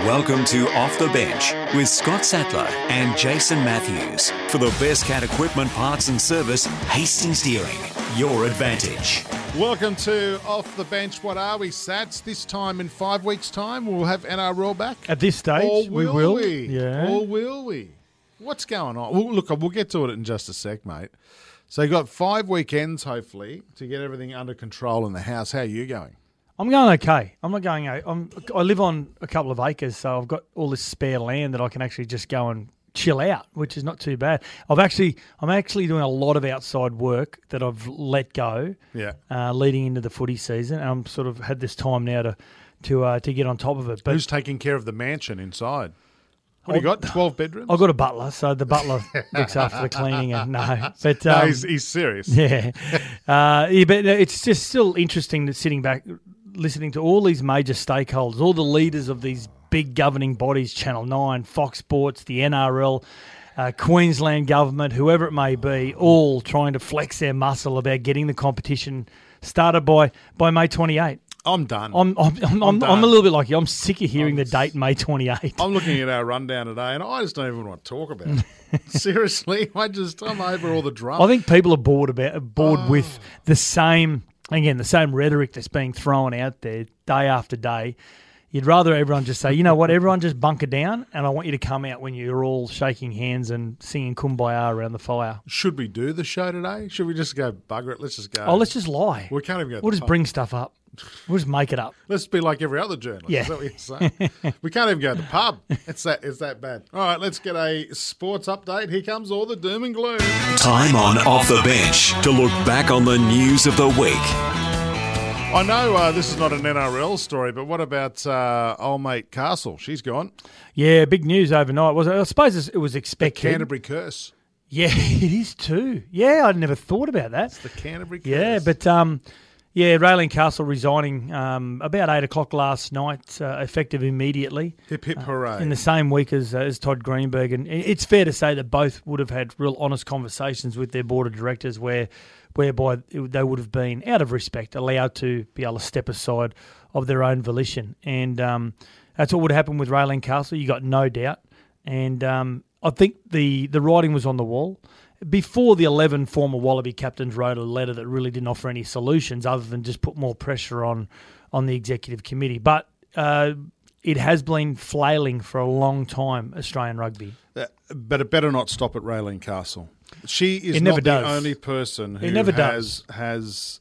Welcome to Off the Bench with Scott Sattler and Jason Matthews. For the best cat equipment parts and service, Hastings Deering, your advantage. Welcome to Off the Bench. What are we, Satts? This time in five weeks' time, we'll have NRL back. At this stage, or we will will. we? Yeah. Or will we? What's going on? Well, look, we'll get to it in just a sec, mate. So you've got five weekends, hopefully, to get everything under control in the house. How are you going? I'm going okay. I'm not going. I'm, I live on a couple of acres, so I've got all this spare land that I can actually just go and chill out, which is not too bad. I've actually, I'm actually doing a lot of outside work that I've let go, Yeah. uh, leading into the footy season. And I'm sort of had this time now to to uh, to get on top of it. But Who's taking care of the mansion inside? What do you got? Twelve bedrooms? I've got a butler, so the butler looks after the cleaning. And no, but no, um, he's, he's serious. Yeah. uh, yeah, but it's just still interesting that sitting back, listening to all these major stakeholders, all the leaders of these big governing bodies, Channel 9, Fox Sports, the NRL, uh, Queensland government, whoever it may be, all trying to flex their muscle about getting the competition started by, by May 28. I'm done. I'm, I'm, I'm, I'm, done. a little bit like you. I'm sick of hearing the date May 28. I'm looking at our rundown today, and I just don't even want to talk about it. Seriously, I just I'm over all the drama. I think people are bored about bored with the same again the same rhetoric that's being thrown out there day after day. You'd rather everyone just say, you know what, everyone just bunker down, and I want you to come out when you're all shaking hands and singing "Kumbaya" around the fire. Should we do the show today? Should we just go bugger it? Let's just go. Oh, let's just lie. We can't even go. We'll just pub. bring stuff up. We'll just make it up. Let's be like every other journalist. Yeah. Is that what you're saying? we can't even go to the pub. It's that. It's that bad. All right, let's get a sports update. Here comes all the doom and gloom. Time on Off the Bench to look back on the news of the week. I know uh, this is not an NRL story, but what about uh, old mate Castle? She's gone. Yeah, big news overnight. Was it? I suppose it was expected. Canterbury curse. Yeah, it is too. Yeah, I'd never thought about that. The Canterbury curse. Yeah, but um, yeah, Raelene Castle resigning um, about eight o'clock last night, uh, effective immediately hip hip hooray. in the same week as uh, as Todd Greenberg, and it's fair to say that both would have had real honest conversations with their board of directors, where whereby they would have been out of respect allowed to be able to step aside of their own volition, and um, that's what would happen with Raelene Castle. You got no doubt, and um, I think the the writing was on the wall. Before the 11 former Wallaby captains wrote a letter that really didn't offer any solutions other than just put more pressure on on the executive committee. But uh, it has been flailing for a long time, Australian rugby. Uh, but it better not stop at Raelene Castle. She is not does. the only person who never has has.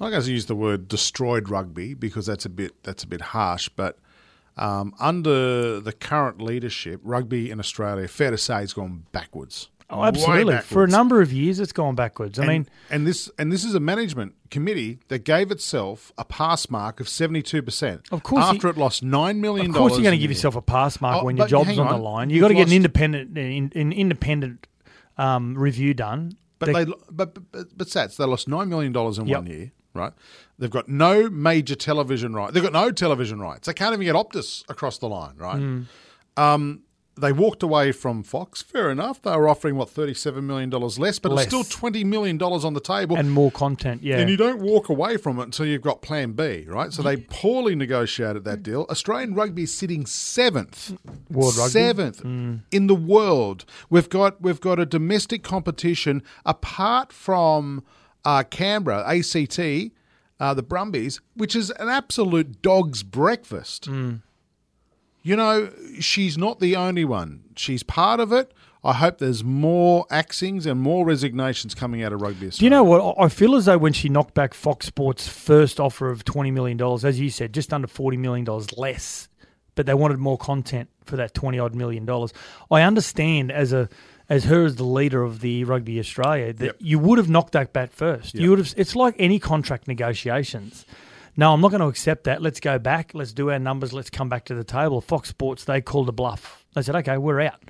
I'm not going to use the word destroyed rugby because that's a bit that's a bit harsh, but um, under the current leadership, rugby in Australia, fair to say, has gone backwards. Oh, absolutely. For a number of years, it's gone backwards. I and, mean, and this and this is a management committee that gave itself a pass mark of seventy two percent. Of course after you- it lost nine million. of course, you're going to give yourself a pass mark Oh, when your job's hang on, the line. You've You've got to get an independent, an an independent um, review done. But The- they, but, but, but, Satts, they lost nine million dollars in Yep. one year, right? They've got no major television rights. They've got no television rights. They can't even get Optus across the line, right? Hmm. Um, they walked away from Fox. Fair enough. They were offering what thirty-seven million dollars less, but Less. it's still twenty million dollars on the table. and more content, yeah. And you don't walk away from it until you've got Plan B, right? So they poorly negotiated that deal. Australian rugby is sitting seventh, World rugby? seventh in the world. We've got we've got a domestic competition apart from uh, Canberra, ACT, uh, the Brumbies, which is an absolute dog's breakfast. You know, she's not the only one. She's part of it. I hope there's more axings and more resignations coming out of rugby. Do you know what? I feel as though when she knocked back Fox Sports' first offer of $20 million, as you said, just under $40 million less, but they wanted more content for that 20 odd million dollars. I understand as a as her as the leader of the Rugby Australia that Yep. you would have knocked that bat first. You would have it's like any contract negotiations. No, I'm not going to accept that. Let's go back. Let's do our numbers. Let's come back to the table. Fox Sports, they called a bluff. They said, okay, we're out.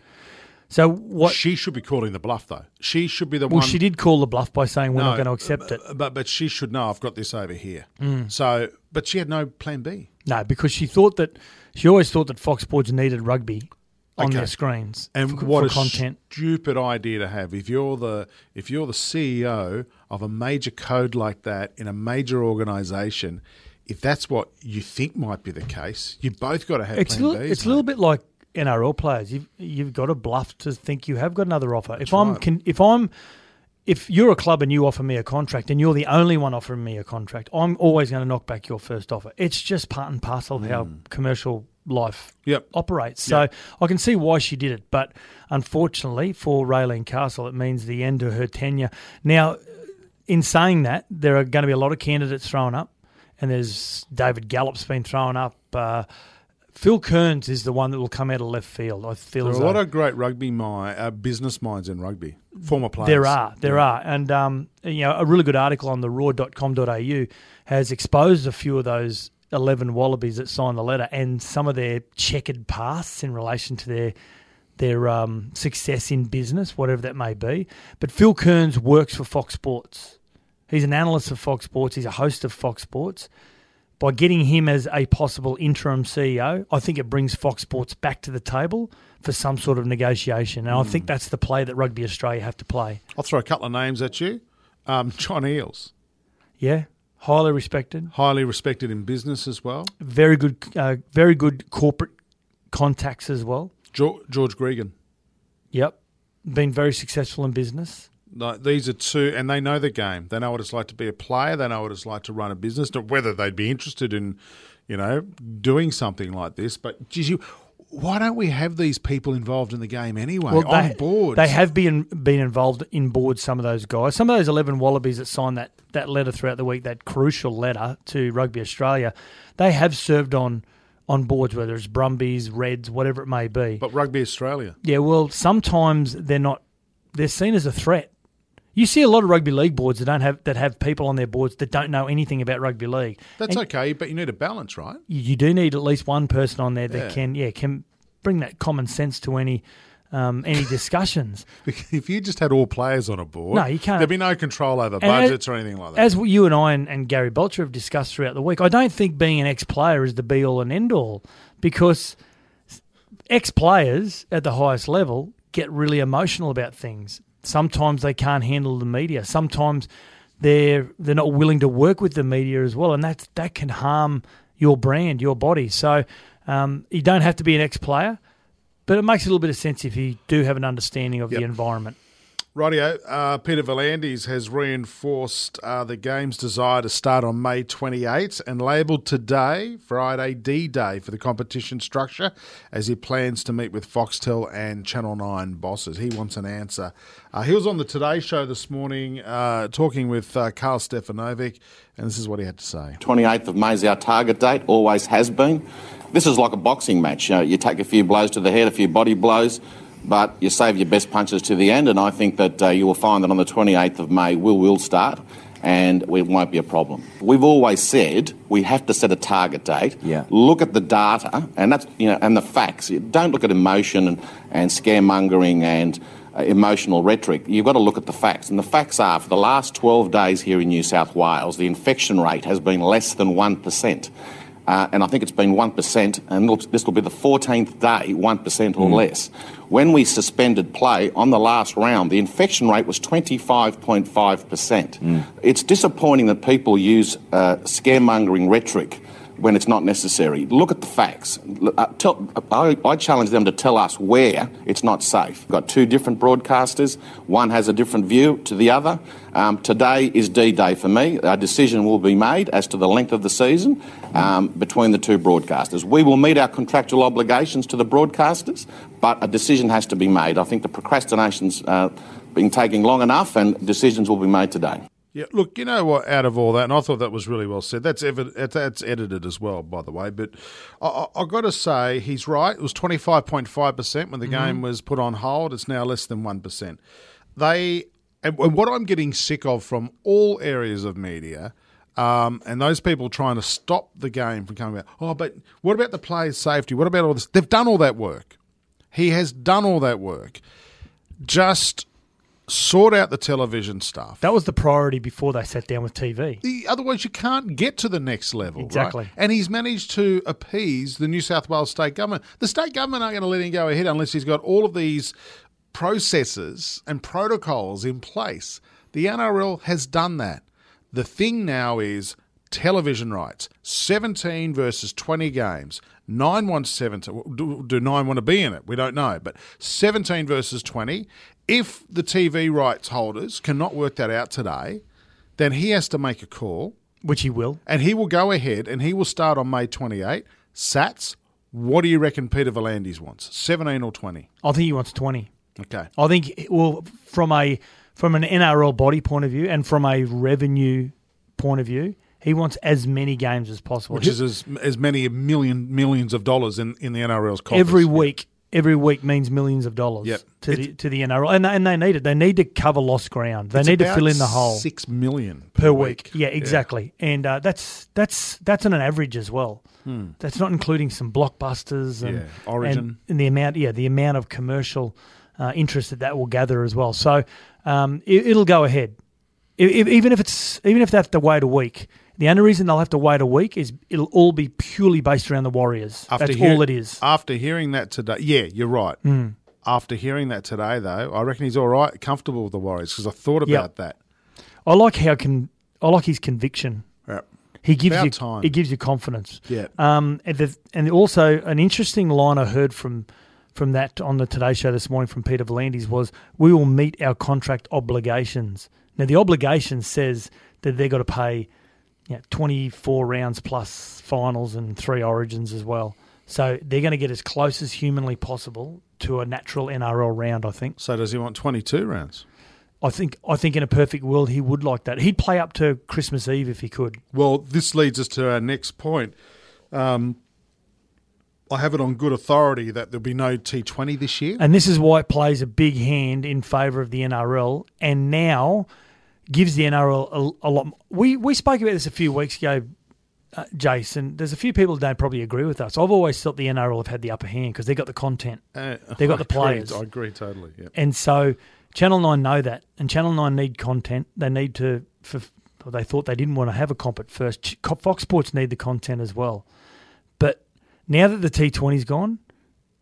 So what? She should be calling the bluff, though. She should be the well, one. Well, she did call the bluff by saying we're No, not going to accept it. But but she should know I've got this over here. Mm. So, but she had no plan B. No, because she thought that she always thought that Fox Sports needed rugby on Okay. their screens And for, what for a content. stupid idea to have. If you're the if you're the CEO of a major code like that in a major organization, if that's what you think might be the case, you've both got to have It's little, Bs, it's a little bit like NRL players. You've you've got to bluff to think you have got another offer. if I'm right. can, if I'm if you're a club and you offer me a contract and you're the only one offering me a contract, I'm always going to knock back your first offer. It's just part and parcel of how hmm. commercial life Yep. operates. So Yep. I can see why she did it, but unfortunately for Raelene Castle, it means the end of her tenure. Now, in saying that, there are going to be a lot of candidates thrown up, and there's David Gallop's been thrown up. Uh, Phil Kearns is the one that will come out of left field. I feel There are a lot of great rugby mind, uh, business minds in rugby, former players. there are, there are, and um, you know, a really good article on the roar.com.au has exposed a few of those eleven wallabies that signed the letter and some of their checkered pasts in relation to their their um, success in business, whatever that may be. But Phil Kearns works for Fox Sports. He's an analyst of Fox Sports. He's a host of Fox Sports. By getting him as a possible interim CEO, I think it brings Fox Sports back to the table for some sort of negotiation. And I think that's the play that Rugby Australia have to play. I'll throw a couple of names at you. Um, John Eales, Yeah, highly respected, highly respected in business as well. very good, uh, very good corporate contacts as well. George, George Gregan. Yep, been very successful in business. No, these are two, and they know the game. They know what it's like to be a player. They know what it's like to run a business. Whether they'd be interested in, you know, doing something like this. But geez, you, why don't we have these people involved in the game anyway? on they, board, They have been been involved in board. Some of those guys, some of those eleven Wallabies that signed that that letter throughout the week, that crucial letter to Rugby Australia, they have served on on boards, whether it's Brumbies, Reds, whatever it may be. But Rugby Australia, Yeah, well, sometimes they're not. They're seen as a threat. You see a lot of rugby league boards that don't have that have people on their boards that don't know anything about rugby league. that's And okay. But you need a balance, right? You, you do need at least one person on there that Yeah. can, yeah, can bring that common sense to any um, any discussions. If you just had all players on a board, No, you can't. There'd be no control over And as- budgets or anything like that. As you and I and, and Gary Belcher have discussed throughout the week, I don't think being an ex player is the be all and end all because ex players at the highest level get really emotional about things. Sometimes they can't handle the media. Sometimes they're they're not willing to work with the media as well, and that that can harm your brand, your body. So um, you don't have to be an ex player, but it makes a little bit of sense if you do have an understanding of Yep. the environment. Rightio, uh, Peter V'landys has reinforced uh, the game's desire to start on May 28 and labelled today, Friday, D Day for the competition structure as he plans to meet with Foxtel and Channel 9 bosses. He wants an answer. Uh, he was on the Today Show this morning uh, talking with uh, Karl Stefanovic, and this is what he had to say. 28th of May is our target date, always has been. This is like a boxing match. You, know, you take a few blows to the head, a few body blows, but you save your best punches to the end. And I think that uh, you will find that on the 28th of May, we will start and it won't be a problem. We've always said we have to set a target date. Yeah. Look at the data and that's you know and the facts. Don't look at emotion and, and scaremongering and uh, emotional rhetoric. You've got to look at the facts. And the facts are for the last 12 days here in New South Wales, the infection rate has been less than 1%. Uh, Uh, and I think it's been 1%, and this will be the 14th day, 1% or mm. less. When we suspended play on the last round, the infection rate was 25.5%. Mm. It's disappointing that people use uh, scaremongering rhetoric when it's not necessary. Look at the facts. Uh, tell, I, I challenge them to tell us where it's not safe. We've got two different broadcasters. One has a different view to the other. Um, today is D-Day for me. A decision will be made as to the length of the season um, between the two broadcasters. We will meet our contractual obligations to the broadcasters, but a decision has to be made. I think the procrastination's uh, been taking long enough, and decisions will be made today. Yeah, look, you know what? Out of all that, and I thought that was really well said. That's evi- that's- edited as well, by the way. But I, I, I've got to say, he's right. It was twenty five point five percent when the game was put on hold. It's now less than one percent. They and, and what I'm getting sick of from all areas of media. Um, and those people trying to stop the game from coming out. Oh, but what about the players' safety? What about all this? They've done all that work. He has done all that work. Just sort out the television stuff. That was the priority before they sat down with TV. The- Otherwise, you can't get to the next level. right? Exactly. And he's managed to appease the New South Wales state government. The state government aren't going to let him go ahead unless he's got all of these processes and protocols in place. The NRL has done that. The thing now is television rights, 17 versus 20 games. Nine wants 17. Do, do nine want to be in it? We don't know. But 17 versus 20. If the TV rights holders cannot work that out today, then he has to make a call which he will. and he will go ahead and he will start on May 28. Satts, what do you reckon Peter V'landys wants? 17 or 20? I think he wants twenty. Okay. I think well from a from an NRL body point of view and from a revenue point of view, he wants as many games as possible. Which is as, as many million millions of dollars in, in the NRL's coffers. every week. Every week means millions of dollars Yep. to the to the NRL, and they, and they need it. They need to cover lost ground. They need to fill in the hole Six million per week. Yeah, exactly. And uh, that's that's that's on an average as well. That's not including some blockbusters and Hmm. Yeah, Origin. and, and the amount. Yeah, the amount of commercial uh, interest that that will gather as well. So um, it, it'll go ahead, if, even if it's even if they have to wait a week. The only reason they'll have to wait a week is it'll all be purely based around the Warriors. That's hear- all it is. After hearing that today, yeah, you're right. Hmm. After hearing that today, though, I reckon he's all right, comfortable with the Warriors because I thought Yep. about that. I like how can I like his conviction. Yeah. He gives About you time. he gives you confidence. Yeah. Um, and, the, and also an interesting line I heard from from that on the Today Show this morning from Peter V'landys was, "We will meet our contract obligations." Now the obligation says that they've got to pay, you know, twenty four rounds plus finals and three origins as well. So they're going to get as close as humanly possible to a natural NRL round. I think. So does he want 22 rounds? I think. I think in a perfect world he would like that. He'd play up to Christmas Eve if he could. Well, this leads us to our next point. Um, I have it on good authority that there'll be no T20 this year. And this is why it plays a big hand in favour of the NRL and now gives the NRL a, a lot. We, we spoke about this a few weeks ago, uh, Jason. There's a few people that don't probably agree with us. I've always thought the NRL have had the upper hand because they've got the content. Uh, They got the I agree- players. I agree totally. Yeah. And so Channel 9 know that. And Channel 9 need content. They need to. For, they thought they didn't want to have a comp at first. Fox Sports need the content as well. But now that the T20's gone,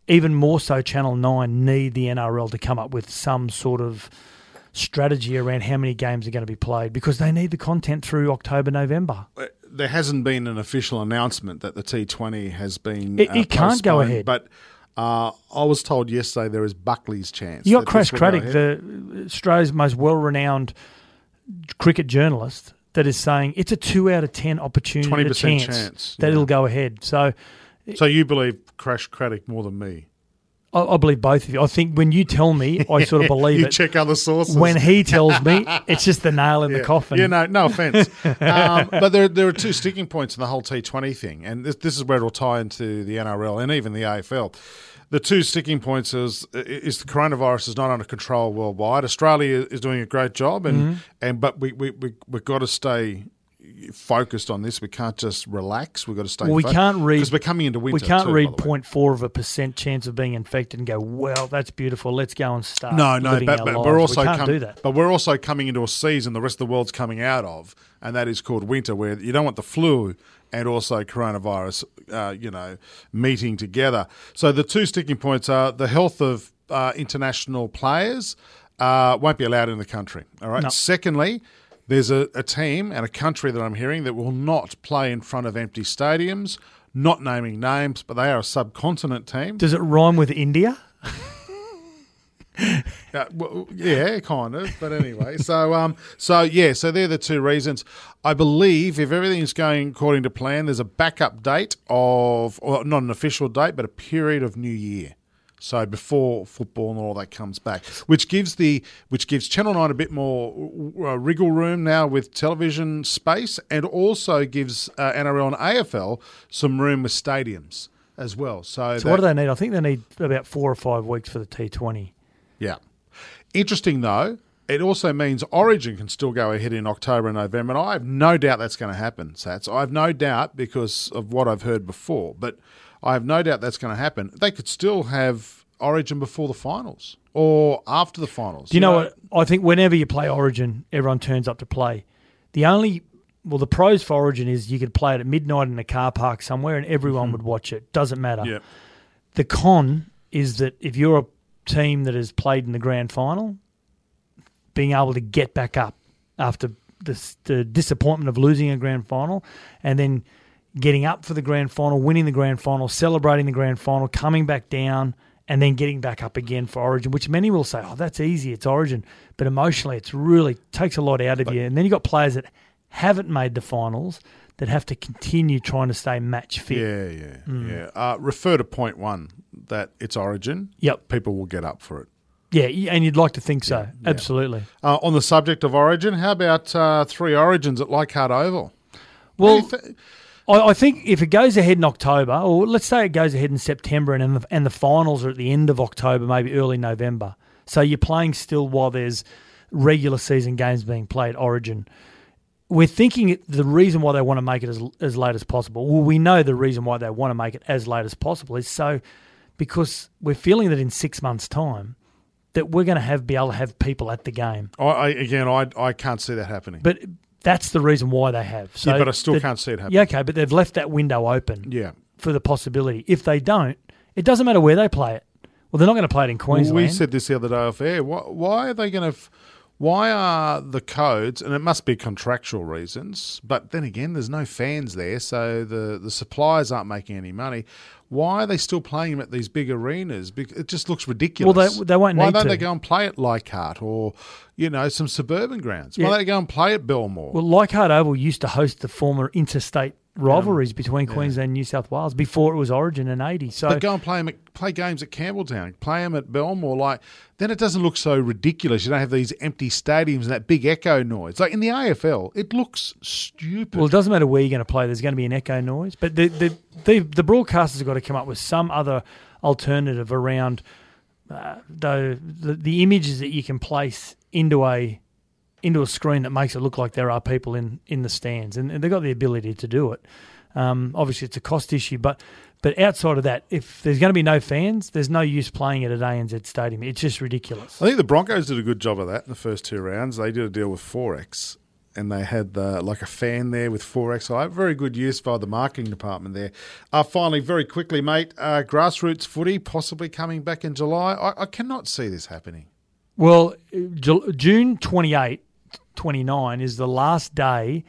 even more so, Channel 9 need the NRL to come up with some sort of strategy around how many games are going to be played because they need the content through October, November. Uh, There hasn't been an official announcement that the T20 has been. It- uh, it can't go ahead. But uh, I was told yesterday there is Buckley's chance. You got Crash this will go Craddock, the Australia's most well-renowned cricket journalist, that is saying it's a two out of ten opportunity, a 20% chance, chance, that yeah. it'll go ahead. So So you believe Crash Craddock more than me? I, I believe both of you. I think when you tell me, I sort of believe you it. check other sources. When he tells me, it's just the nail in the coffin. Yeah, no, no offense. um, but there, there are two sticking points in the whole T20 thing, and this, this is where it'll tie into the NRL and even the AFL. The two sticking points is is the coronavirus is not under control worldwide. Australia is doing a great job, and Mm-hmm. and but we we we we've got to stay focused on this. We can't just relax. We've got to stay. Well, we can't read because we're coming into winter. we can't too, read by 0.4 of a percent chance of being infected and go, well, that's beautiful. Let's go and start. No, no, but, but we're also we can't com- do that. But we're also coming into a season the rest of the world's coming out of, and that is called winter, where you don't want the flu and also coronavirus, uh, you know, meeting together. So the two sticking points are the health of uh, international players uh, won't be allowed in the country. All right. No. Secondly. There's a, a team and a country that I'm hearing that will not play in front of empty stadiums, not naming names, but they are a subcontinent team. Does it rhyme with India? Yeah, well, yeah, kind of. But anyway, so um, so yeah, so they're the two reasons. I believe if everything's going according to plan, there's a backup date of, or not an official date, but a period of New Year. So before football and all that comes back, which gives the which gives Channel Nine a bit more uh, wriggle room now with television space, and also gives uh, NRL and AFL some room with stadiums as well. So, So what do they need? I think they need about four or five weeks for the T20. Yeah. Interesting though, it also means Origin can still go ahead in October and November, and I have no doubt that's going to happen, Satts. I have no doubt because of what I've heard before, but I have no doubt that's going to happen. They could still have Origin before the finals or after the finals. Do you know what? I think whenever you play Origin, everyone turns up to play. The only well, the pros for Origin is you could play it at midnight in a car park somewhere, and everyone mm-hmm. would watch it. Doesn't matter. Yeah. The con is that if you're a team that has played in the grand final, being able to get back up after the, the disappointment of losing a grand final, and then getting up for the grand final, winning the grand final, celebrating the grand final, coming back down, and then getting back up again for Origin, which many will say, "Oh, that's easy, it's Origin," but emotionally, it's really takes a lot out of you. And then you have got players that haven't made the finals that have to continue trying to stay match fit. Yeah, yeah, yeah. Uh, refer to point one that it's Origin. Yep. People will get up for it. Yeah, and you'd like to think so. Absolutely. Uh, on the subject of Origin, how about uh, three Origins at Leichhardt Oval? Well, you thi- I, I think if it goes ahead in October, or let's say it goes ahead in September, and the, and the finals are at the end of October, maybe early November. So you're playing still while there's regular season games being played. Origin. We're thinking the reason why they want to make it as as late as possible. Well, we know the reason why they want to make it as late as possible is so because we're feeling that in six months' time that we're going to have be able to have people at the game. I, I, again, I, I can't see that happening. But that's the reason why they have. So yeah, but I still can't see it happening. Yeah, okay, but they've left that window open Yeah. for the possibility. If they don't, it doesn't matter where they play it. Well, they're not going to play it in Well, Queensland. we said this the other day off air. Why, why are they going to? F- why are the codes? And it must be contractual reasons. But then again, there's no fans there, so the the suppliers aren't making any money. Why are they still playing them at these big arenas? It just looks ridiculous. Well, they- they won't Why need don't to. they go and play at Leichhardt or you know some suburban grounds? Why Yeah. don't they go and play at Belmore? well, Leichhardt Oval used to host the former interstate rivalries between Queensland and New South Wales before it was Origin in '80. So But go and play 'em at, play games at Campbelltown, play them at Belmore. Like then it doesn't look so ridiculous. You don't have these empty stadiums and that big echo noise. Like in the AFL, it looks stupid. Well, it doesn't matter where you're going to play. There's going to be an echo noise, but the the the, the broadcasters have got to come up with some other alternative around uh, the, the the images that you can place into a into a screen that makes it look like there are people in in the stands, and, they've got the ability to do it. Um, obviously, it's a cost issue, but but outside of that, if there's going to be no fans, there's no use playing it at ANZ Stadium. It's just ridiculous. I think the Broncos did a good job of that in the first two rounds. They did a deal with Forex, and they had uh, like a fan there with Forex. So very good use by the marketing department there. Uh, finally, very quickly, mate, uh, grassroots footy possibly coming back in July. I, I cannot see this happening. Well, June 28, 29 is the last day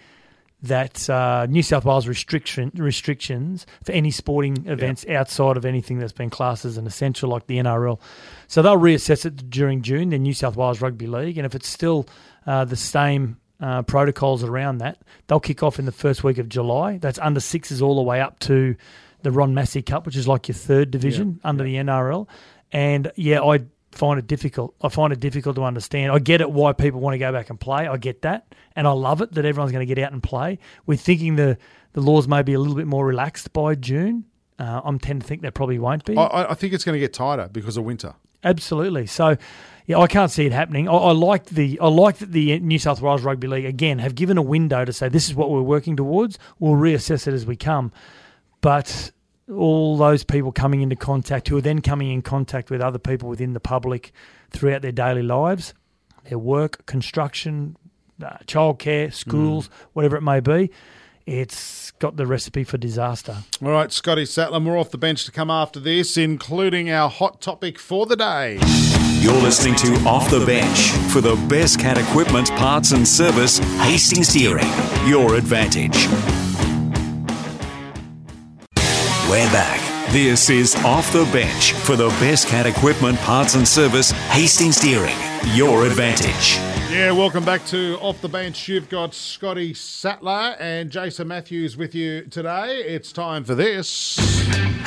that uh, New South Wales restriction restrictions for any sporting events outside of anything that's been classed as an essential, like the NRL. So they'll reassess it during June, the New South Wales Rugby League, and if it's still uh, the same uh, protocols around that, they'll kick off in the first week of July. That's under sixes all the way up to the Ron Massey Cup, which is like your third division under the NRL. And yeah, I find it difficult. I find it difficult to understand. I get it why people want to go back and play. I get that, and I love it that everyone's going to get out and play. We're thinking the the laws may be a little bit more relaxed by June. Uh, I'm tend to think they probably won't be. I- I, think it's going to get tighter because of winter. Absolutely. So, yeah, I can't see it happening. I, I like the I like that the New South Wales Rugby League again have given a window to say this is what we're working towards. We'll reassess it as we come, but all those people coming into contact who are then coming in contact with other people within the public throughout their daily lives, their work, construction, uh, childcare, schools, whatever it may be. It's got the recipe for disaster. All right, Scotty Sattler, more off the bench to come after this, including our hot topic for the day. You're listening to Off the Bench for the best cat equipment, parts and service, Hastings Deering, your advantage. We're back. This is Off the Bench for the best cat equipment, parts and service, Hastings Deering, your advantage. Yeah, welcome back to Off the Bench. You've got Scotty Sattler and Jason Matthews with you today. It's time for this.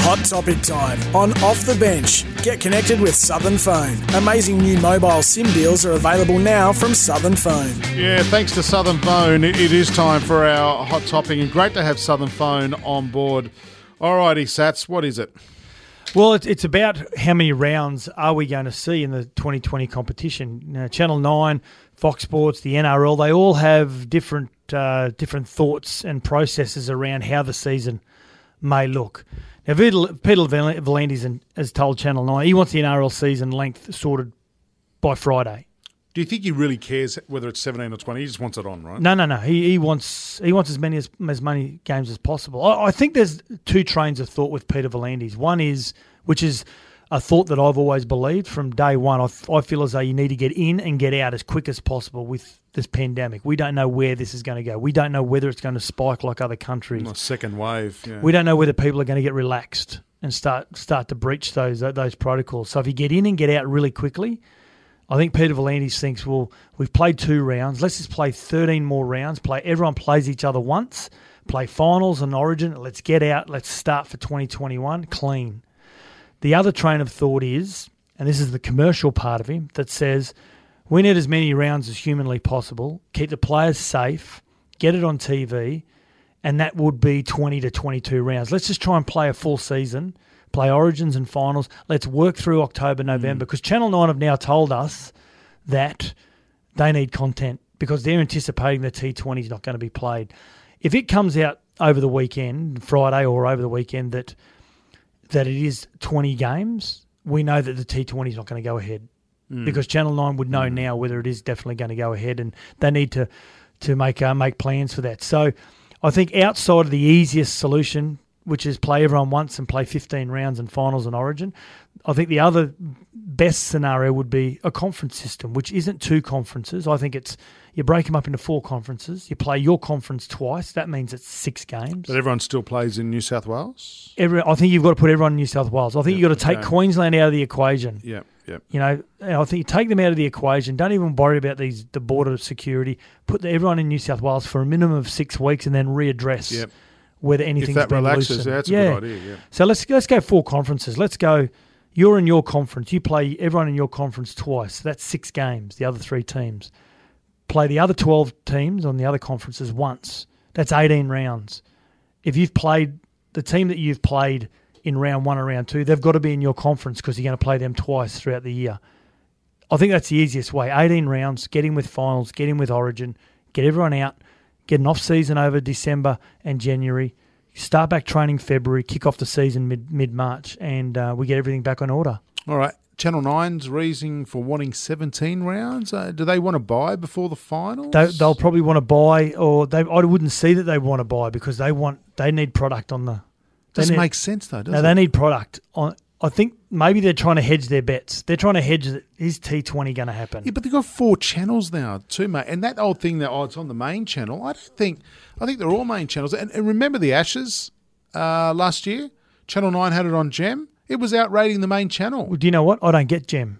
Hot topic time on Off the Bench. Get connected with Southern Phone. Amazing new mobile SIM deals are available now from Southern Phone. Yeah, thanks to Southern Phone, it, it is time for our hot topic, and great to have Southern Phone on board. All righty, Satts, what is it? Well, it's, about how many rounds are we going to see in the 2020 competition. Now, Channel 9, Fox Sports, the NRL, they all have different uh, different thoughts and processes around how the season may look. Now, Peter, Peter V'landys has told Channel 9 he wants the NRL season length sorted by Friday. Do you think he really cares whether it's 17 or 20? He just wants it on, right? No, no, no. He, he wants he wants as many as, as many games as possible. I, I think there's two trains of thought with Peter V'landys. One is which is a thought that I've always believed from day one. I, I feel as though you need to get in and get out as quick as possible with this pandemic. We don't know where this is going to go. We don't know whether it's going to spike like other countries. Second wave. Yeah. We don't know whether people are going to get relaxed and start start to breach those those protocols. So if you get in and get out really quickly, I think Peter V'landys thinks, well, we've played two rounds. Let's just play 13 more rounds. Play everyone plays each other once. Play finals and Origin. Let's get out. Let's start for 2021 clean. The other train of thought is, and this is the commercial part of him, that says we need as many rounds as humanly possible. Keep the players safe. Get it on TV, and that would be 20 to 22 rounds. Let's just try and play a full season play origins and finals. Let's work through October, hmm. November, because Channel 9 have now told us that they need content because they're anticipating the T20 is not going to be played. If it comes out over the weekend, Friday or over the weekend, that that it is 20 games, we know that the T20 is not going to go ahead hmm. because Channel 9 would know hmm. now whether it is definitely going to go ahead and they need to to make uh, make plans for that. So I think outside of the easiest solution which is play everyone once and play 15 rounds and finals and origin. I think the other best scenario would be a conference system, which isn't two conferences. I think it's you break them up into four conferences. You play your conference twice. That means it's six games. But everyone still plays in New South Wales? Every, I think you've got to put everyone in New South Wales. I think Yep, you've got to take okay. Queensland out of the equation. Yeah, yeah. You know, I think you take them out of the equation. Don't even worry about these the border security. Put the, everyone in New South Wales for a minimum of six weeks and then readdress Yep. Whether If anything's that relaxes, yeah, that's yeah. a good idea. Yeah. So let's let's go four conferences. Let's go. You're in your conference. You play everyone in your conference twice. That's six games. The other three teams play the other twelve teams on the other conferences once. That's eighteen rounds. If you've played the team that you've played in round one or round two, they've got to be in your conference because you're going to play them twice throughout the year. I think that's the easiest way. 18 rounds, get in with finals, get in with Origin, get everyone out, get an off season over December and January, start back training February, kick off the season mid mid March, and uh, we get everything back on order. All right. Channel 9's reason for wanting 17 rounds. Uh, do they want to buy before the finals? They, they'll probably want to buy, or they I wouldn't see that they want to buy because they want they need product on the. Doesn't need, make sense, though, does no, it? they need product on. I think maybe they're trying to hedge their bets. They're trying to hedge that is T Twenty going to happen? Yeah, but they've got four channels now too, mate. And that old thing that oh, it's on the main channel. I don't think. I think they're all main channels. And, and remember the Ashes uh, last year? Channel Nine had it on Gem. It was outrating the main channel. Well, do you know what? I don't get Gem.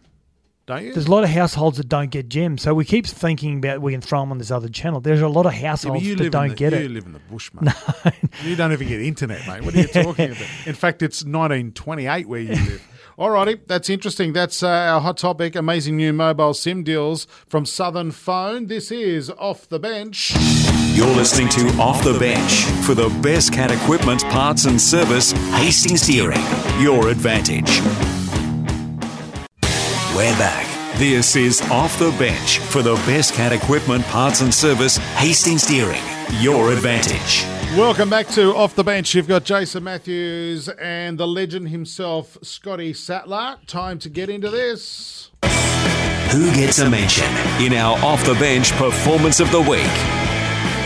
Don't you? There's a lot of households that don't get Gem, so we keep thinking about we can throw them on this other channel. There's a lot of households you that don't the, get you it. You live in the bush, mate. No. you don't even get internet, mate. What are you talking about? In fact, it's 1928 where you live. Alrighty, that's interesting. That's uh, our hot topic. Amazing new mobile SIM deals from Southern Phone. This is Off the Bench. You're listening to Off the Bench for the best cat equipment, parts and service. Hastings Deering, your advantage. We're back. This is Off the Bench for the best cat equipment, parts and service. Hastings Deering, your advantage. Welcome back to Off the Bench. You've got Jason Matthews and the legend himself, Scotty Sattler. Time to get into this. Who gets a mention in our Off the Bench Performance of the Week?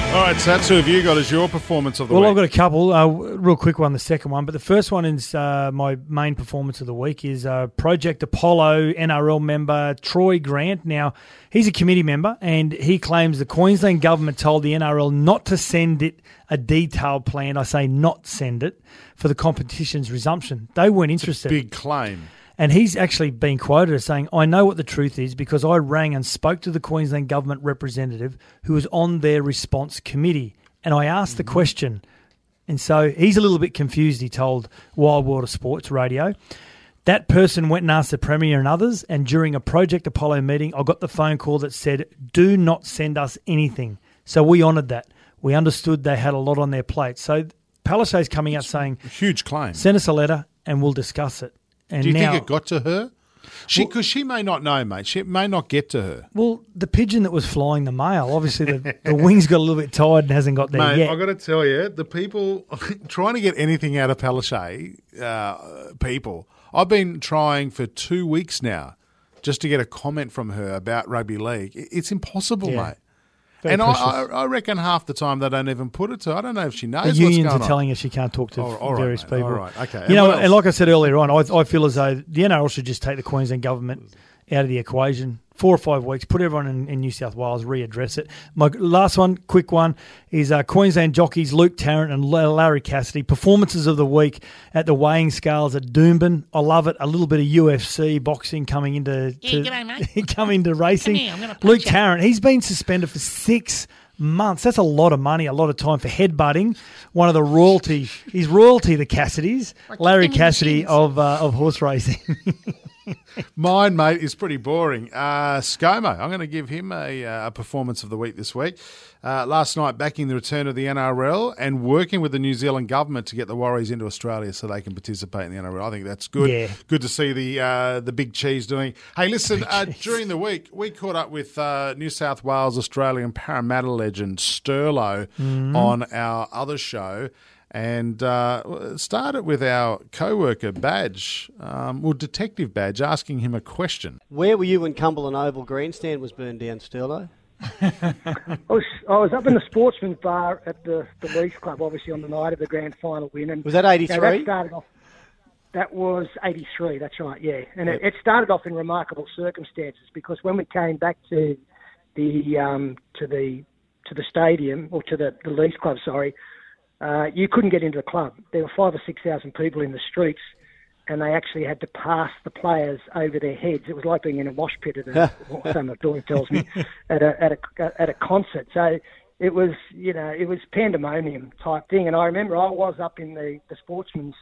All right, Satts, who have you got as your performance of the Well, week? Well, I've got a couple. Uh, real quick one, the second one, but the first one is uh, my main performance of the week is uh, Project Apollo NRL member Troy Grant. Now he's a committee member, and he claims the Queensland government told the NRL not to send it a detailed plan. I say not send it for the competition's resumption. They weren't interested. Big claim. And he's actually been quoted as saying, I know what the truth is because I rang and spoke to the Queensland government representative who was on their response committee. And I asked the mm-hmm. question. And so he's a little bit confused, he told Wild of Sports Radio. That person went and asked the Premier and others. And during a Project Apollo meeting, I got the phone call that said, Do not send us anything. So we honoured that. We understood they had a lot on their plate. So Palaszczuk's coming out saying, Huge claim. Send us a letter and we'll discuss it. And Do you now, think it got to her? She because she may not know, mate. She may not get to her. Well, the pigeon that was flying the mail, obviously the, the wings got a little bit tired and hasn't got there Mate, yet. I got to tell you, the people trying to get anything out of Palaszczuk, uh, people, I've been trying for two weeks now just to get a comment from her about rugby league. It's impossible, Yeah. mate. Very and I. I, I reckon half the time they don't even put it to. I don't know if she knows The unions are telling her she can't talk to All- all right, various mate. people. All right, okay. You And know, what and like I said earlier on, I, I feel as though the NRL should just take the Queensland government out of the equation. Four or five weeks, put everyone in, in New South Wales, readdress it. My last one, quick one, is uh, Queensland jockeys Luke Tarrant and Larry Cassidy. Performances of the week at the weighing scales at Doomben. I love it. A little bit of UFC boxing coming into to, coming into racing. here, I'm Luke you. Tarrant, he's been suspended for six months. That's a lot of money, a lot of time for headbutting. One of the royalty, he's royalty, the Cassidys. Larry him in the Cassidy of uh, of horse racing. Mine, mate, is pretty boring. Uh, ScoMo, I'm going to give him a, uh, a performance of the week this week. Uh, last night, backing the return of the NRL and working with the New Zealand government to get the Warriors into Australia so they can participate in the NRL. I think that's good. Yeah. Good to see the uh, the big cheese doing. Hey, listen, uh, during the week, we caught up with uh, New South Wales Australian Parramatta legend Sterlo on our other show. And uh, started with our co-worker Badge, um, well, Detective Badge, asking him a question. Where were you when Cumberland Oval Grandstand was burned down, Sterlo? I was I was up in the Sportsman's Bar at the the Leagues Club, obviously on the night of the grand final win, and Was that you know, 83? that started off. That was '83. That's right. Yeah, and it, it started off in remarkable circumstances because when we came back to the um, to the to the stadium or to the the Leagues Club, sorry, uh, you couldn't get into the club. There were five or six thousand people in the streets, and they actually had to pass the players over their heads. It was like being in a wash pit at a, or so my daughter tells me, at a at a at a concert. So it was you know it was pandemonium type thing. And I remember I was up in the the sportsman's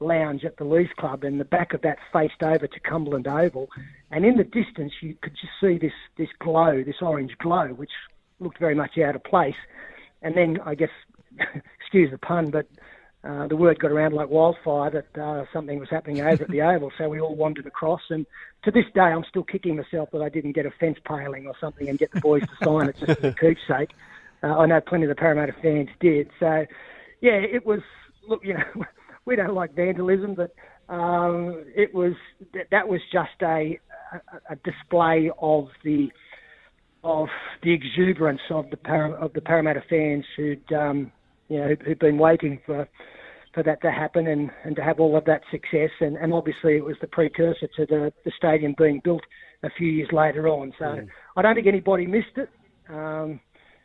lounge at the Leagues Club, and the back of that faced over to Cumberland Oval, and in the distance you could just see this this glow, this orange glow, which looked very much out of place. And then I guess, excuse the pun, but uh, the word got around like wildfire that uh, something was happening over at the Oval, so we all wandered across. And to this day, I'm still kicking myself that I didn't get a fence paling or something and get the boys to sign it just for the keepsake. Uh, I know plenty of the Parramatta fans did. So, yeah, it was. Look, you know, we don't like vandalism, but um, it was that, that was just a, a, display of the of the exuberance of the of the Parramatta fans who'd um, you know who'd, been waiting for for that to happen and, and to have all of that success and, and obviously it was the precursor to the, the stadium being built a few years later on. So I don't think anybody missed it. Um,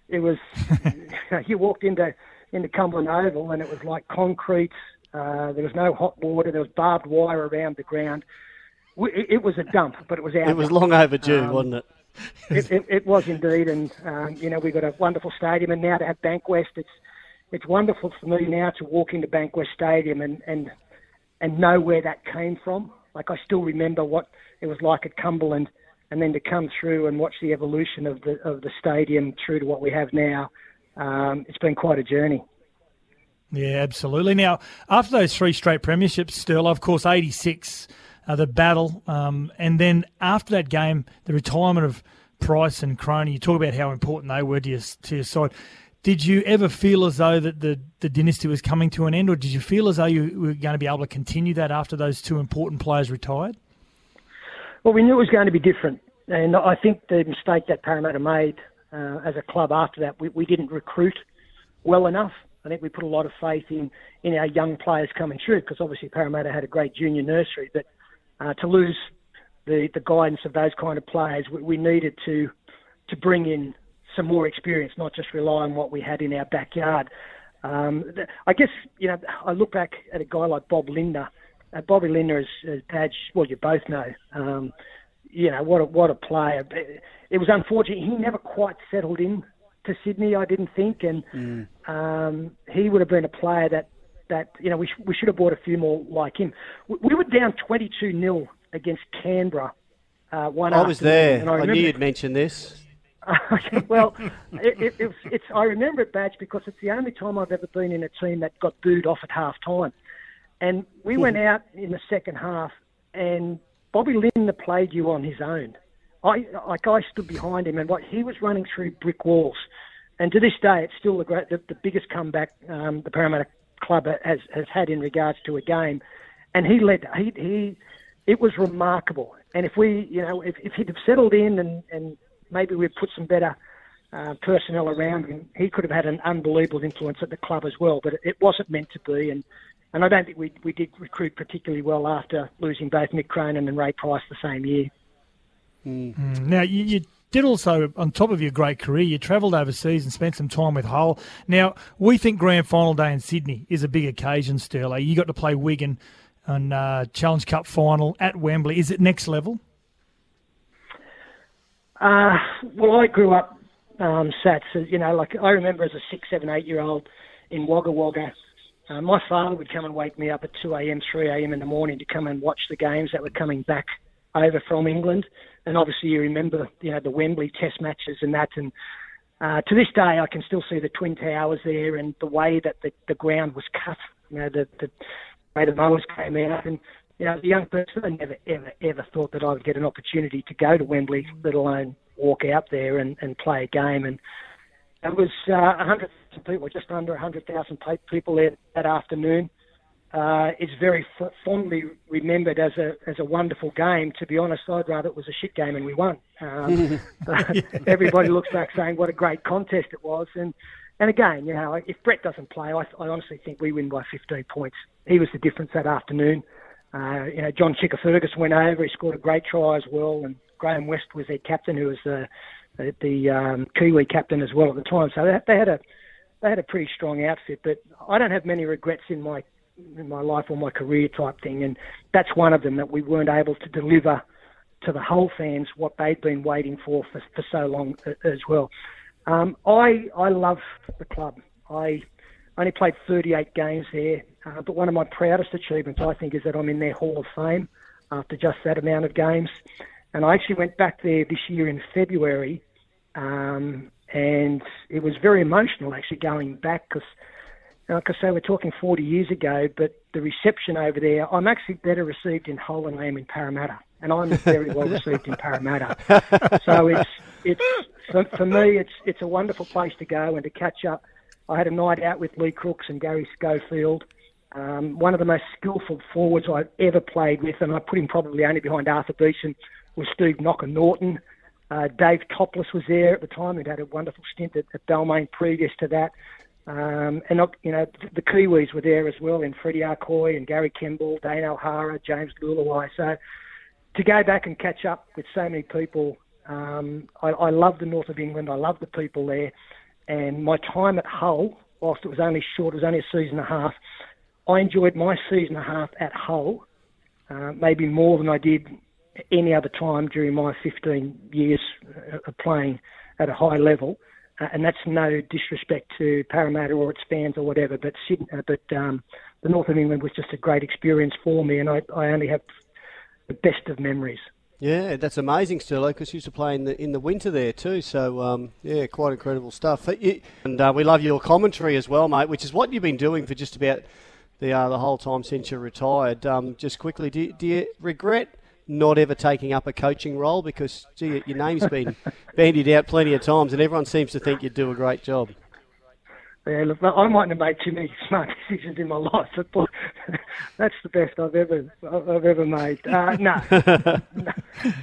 it was you walked into into Cumberland Oval and it was like concrete. Uh, there was no hot water. There was barbed wire around the ground. We- It, it was a dump, but it was our It was dump. long overdue, Um, wasn't it? it, it, it was indeed, and um, you know we've got a wonderful stadium, and now to have Bankwest, it's it's wonderful for me now to walk into Bankwest Stadium and and and know where that came from. Like I still remember what it was like at Cumberland, and then to come through and watch the evolution of the of the stadium through to what we have now. Um, it's been quite a journey. Yeah, absolutely. Now, after those three straight premierships, still, of course, 86, uh, the battle, um, and then after that game, the retirement of Price and Cronin, you talk about how important they were to your, to your side. Did you ever feel as though that the, the dynasty was coming to an end, or did you feel as though you were going to be able to continue that after those two important players retired? Well, we knew it was going to be different, and I think the mistake that Parramatta made uh, as a club after that, we, we didn't recruit well enough. I think we put a lot of faith in in our young players coming through because obviously Parramatta had a great junior nursery, but uh, to lose the the guidance of those kind of players, we, we needed to to bring in some more experience, not just rely on what we had in our backyard. Um, I guess you know I look back at a guy like Bob Lindner. Uh, Bobby Lindner is as Badge. Well, you both know. Um, you know what a, what a player. It was unfortunate he never quite settled in to Sydney. I didn't think, and um, he would have been a player that that you know we sh- we should have bought a few more like him. We, we were down twenty two 0 against Canberra. Uh, one I was there. I, remember- knew you'd mention this. Okay, well, it, it, it's, it's I remember it, Badge, because it's the only time I've ever been in a team that got booed off at half time. And we went out in the second half, and Bobby Lindner played you on his own. I like I stood behind him, and what he was running through brick walls. And to this day, it's still the great, the, the biggest comeback um, the Parramatta club has has had in regards to a game. And he led. He he, it was remarkable. And if we, you know, if, if he'd have settled in and and maybe we'd put some better uh, personnel around him, he could have had an unbelievable influence at the club as well. But it wasn't meant to be, and and I don't think we we did recruit particularly well after losing both Mick Cronin and Ray Price the same year. Mm. Now you, you did also, on top of your great career, you travelled overseas and spent some time with Hull. Now, we think grand final day in Sydney is a big occasion, Sterling. You got to play Wigan on uh, Challenge Cup final at Wembley. Is it next level? Uh, well, I grew up um, Satts. You know, like I remember as a six, seven, eight year old in Wagga Wagga, uh, my father would come and wake me up at 2 a.m., 3 a.m. in the morning to come and watch the games that were coming back over from England. And obviously, you remember, you know, the Wembley Test matches and that. And uh, to this day, I can still see the Twin Towers there and the way that the, the ground was cut. You know, the, the way the mowers came out. And you know, as a young person, I never, ever, ever thought that I would get an opportunity to go to Wembley, let alone walk out there and, and play a game. And it was uh, 100,000 people, just under 100,000 people there that afternoon. Uh, it's very f- fondly remembered as a as a wonderful game. To be honest, I'd rather it was a shit game and we won. Um, everybody looks back saying what a great contest it was, and and again, you know, if Brett doesn't play, I, I honestly think we win by 15 points. He was the difference that afternoon. Uh, you know, John Chicka Fergus went over. He scored a great try as well, and Graeme West was their captain, who was the the, the um, Kiwi captain as well at the time. So they, they had a they had a pretty strong outfit. But I don't have many regrets in my in my life or my career type thing, and that's one of them that we weren't able to deliver to the whole fans what they'd been waiting for for, for so long as well. Um, I I love the club. I only played 38 games there, uh, but one of my proudest achievements I think is that I'm in their Hall of Fame after just that amount of games. And I actually went back there this year in February, um, and it was very emotional actually going back because like I say, we're talking 40 years ago, but the reception over there, I'm actually better received in Hull than I am in Parramatta, and I'm very well received in Parramatta. So it's it's for, for me, it's it's a wonderful place to go and to catch up. I had a night out with Lee Crooks and Gary Schofield, um, one of the most skillful forwards I've ever played with, and I put him probably only behind Arthur Beetson, was Steve Knocker Norton. Uh, Dave Topliss was there at the time. He'd had a wonderful stint at, at Balmain previous to that. Um, and you know the Kiwis were there as well, in Freddie Arcoy and Gary Kemble, Dane O'Hara, James Leuluai. So to go back and catch up with so many people, um, I, I love the north of England. I love the people there, and my time at Hull, whilst it was only short, it was only a season and a half. I enjoyed my season and a half at Hull, uh, maybe more than I did any other time during my 15 years of playing at a high level. Uh, and that's no disrespect to Parramatta or its fans or whatever, but Sydney, uh, but um, the north of England was just a great experience for me, and I, I only have the best of memories. Yeah, that's amazing, Sterlo, because you used to play in the in the winter there too. So um, yeah, quite incredible stuff. And uh, we love your commentary as well, mate, which is what you've been doing for just about the uh, the whole time since you retired. Um, just quickly, do, do you regret? not ever taking up a coaching role because gee, your name's been bandied out plenty of times and everyone seems to think you do a great job. Yeah, look, I mightn't have made too many smart decisions in my life, but that's the best I've ever I've ever made. Uh, no, no,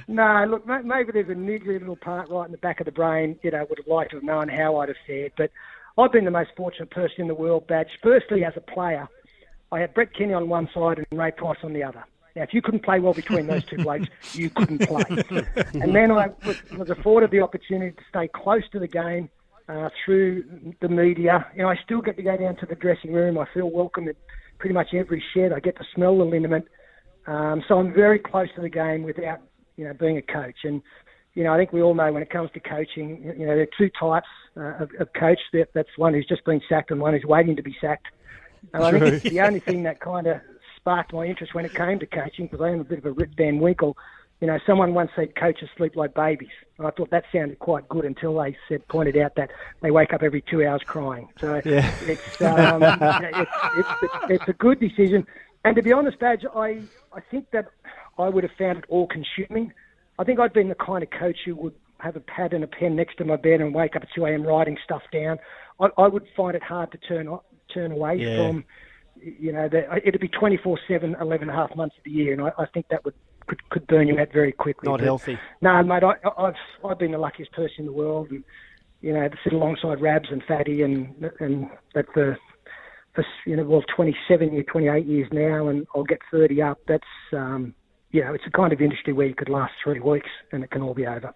no, look, maybe there's a niggly little part right in the back of the brain. You know, would have liked to have known how I'd have fared, but I've been the most fortunate person in the world. Badge, firstly as a player, I had Brett Kenny on one side and Ray Price on the other. Now, if you couldn't play well between those two blokes, you couldn't play. and then I was, afforded the opportunity to stay close to the game uh, through the media. You know, I still get to go down to the dressing room. I feel welcome at pretty much every shed. I get to smell the liniment. Um, so I'm very close to the game without, you know, being a coach. And, you know, I think we all know when it comes to coaching, you know, there are two types uh, of, of coach. That's one who's just been sacked and one who's waiting to be sacked. And I think it's the only thing that kind of sparked my interest when it came to coaching because I am a bit of a Rip Van Winkle. You know, someone once said coaches sleep like babies. And I thought that sounded quite good until they said pointed out that they wake up every two hours crying. So yeah. it's, um, it's, it's, it's a good decision. And to be honest, Badge, I, I think that I would have found it all consuming. I think I'd been the kind of coach who would have a pad and a pen next to my bed and wake up at 2 a.m. writing stuff down. I, I would find it hard to turn turn away yeah. from you know, that it'd be 24 7, 11 and a half months of the year, and I, I think that would could, could burn you out very quickly. Not but, healthy. No, mate, I, I've I've been the luckiest person in the world, and you know, to sit alongside Rabs and Fatty and and that for for you know well 27 years, 28 years now, and I'll get 30 up. That's um, you know, it's a kind of industry where you could last three weeks and it can all be over.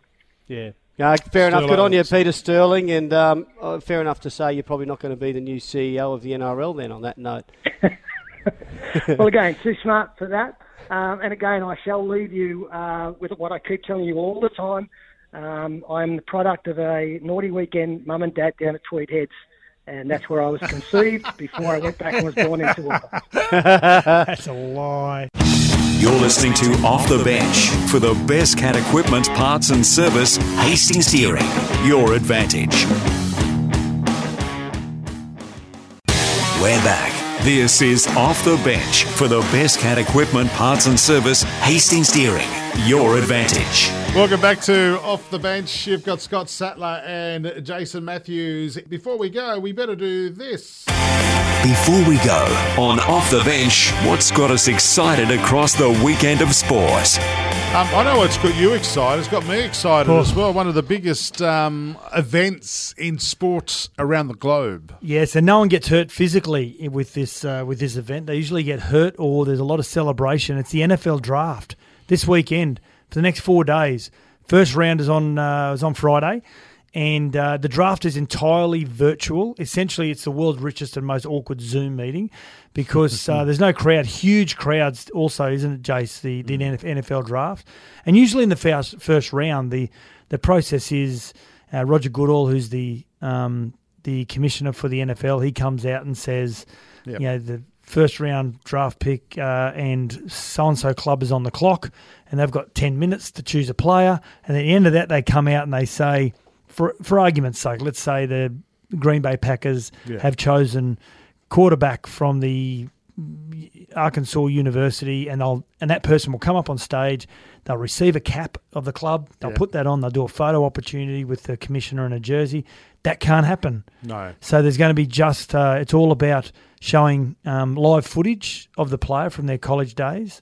Yeah. Yeah, fair enough. Good on you, Peter Sterling. And um, uh, fair enough to say you're probably not going to be the new CEO of the NRL then, on that note. well, again, too smart for that. Um, and again, I shall leave you uh, with what I keep telling you all the time. Um, I'm the product of a naughty weekend mum and dad down at Tweed Heads. And that's where I was conceived before I went back and was born into Toowoomba. That's a lie. You're listening to Off the Bench for the best cat equipment, parts and service, Hastings Deering. Your advantage. We're back. This is Off the Bench for the best cat equipment, parts and service, Hastings Deering. Your advantage. Welcome back to Off the Bench. You've got Scott Sattler and Jason Matthews. Before we go, we better do this. Before we go, on Off the Bench, what's got us excited across the weekend of sport? Um, I know what's got you excited. It's got me excited as well. One of the biggest um, events in sports around the globe. Yes, and no one gets hurt physically with this uh, with this event. They usually get hurt, or there's a lot of celebration. It's the NFL draft this weekend for the next four days. First round is on uh, is on Friday, and uh, the draft is entirely virtual. Essentially, it's the world's richest and most awkward Zoom meeting because uh, there's no crowd. Huge crowds, also, isn't it, Jace? The the NFL draft, and usually in the first first round, the the process is uh, Roger Goodell, who's the um, the commissioner for the NFL. He comes out and says, Yep. you know, the first round draft pick uh, and so and so club is on the clock, and they've got ten minutes to choose a player, and at the end of that, they come out and they say, for for argument's sake, let's say the Green Bay Packers Yeah. have chosen quarterback from the Arkansas University, and they'll and that person will come up on stage. They'll receive a cap of the club. They'll Yeah. put that on. They'll do a photo opportunity with the commissioner in a jersey. That can't happen. No. So there's going to be just. Uh, it's all about showing um, live footage of the player from their college days,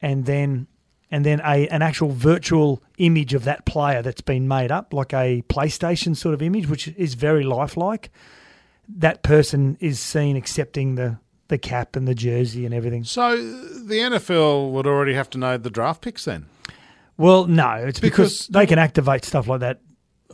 and then and then a an actual virtual image of that player that's been made up, like a PlayStation sort of image, which is very lifelike. That person is seen accepting the the cap and the jersey and everything. So the NFL would already have to know the draft picks then. Well, no, it's because, Because- they can activate stuff like that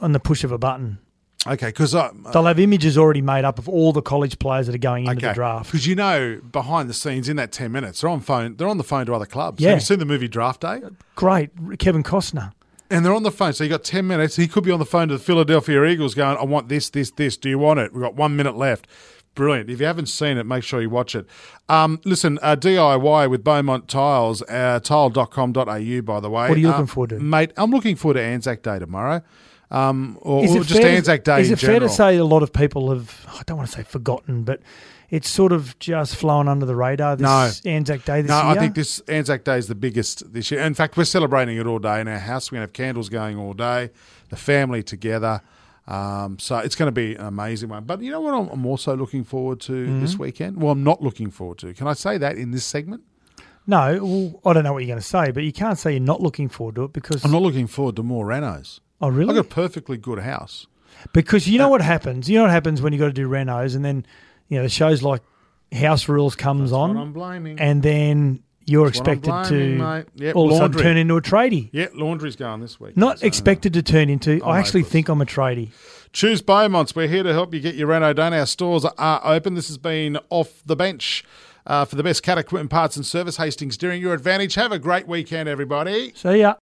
on the push of a button. Okay, because I. They'll have images already made up of all the college players that are going into the draft. Because you know, behind the scenes in that ten minutes, they're on phone. They're on the phone to other clubs. Yeah. Have you seen the movie Draft Day? Great, Kevin Costner. And they're on the phone. So you got ten minutes. He could be on the phone to the Philadelphia Eagles, going, "I want this, this, this. Do you want it? We've got one minute left." Brilliant. If you haven't seen it, make sure you watch it. Um, listen, uh, DIY with Beaumont Tiles, uh, tile.com.au, by the way. What are you Uh, looking forward to? Mate, I'm looking forward to Anzac Day tomorrow. Um, or, Is or it just fair to- Anzac Day Is it fair to say a lot of people have? I don't want to say forgotten, but it's sort of just flown under the radar. This No. Anzac Day this year. No, year. I think this Anzac Day is the biggest this year. In fact, we're celebrating it all day in our house. We're going to have candles going all day, the family together. Um, so it's going to be an amazing one. But you know what I'm, I'm also looking forward to Mm-hmm. this weekend? Well, I'm not looking forward to. Can I say that in this segment? no. Well, I don't know what you're going to say, but you can't say you're not looking forward to it because I'm not looking forward to more Renos. Oh really? I've got a perfectly good house. Because you know what happens. You know what happens when you got to do renos, and then you know the shows like House Rules comes on, I'm blaming. and then you're That's expected blaming, to. Yep, all of a sudden turn into a tradie. yeah, laundry's going this week. Not So- expected to turn into. I actually think I'm a tradie. Choose Beaumonts. We're here to help you get your reno done. Our stores are open. This has been off the bench uh, for the best cat equipment parts and service. Hastings Deering your advantage. Have a great weekend, everybody. See yeah.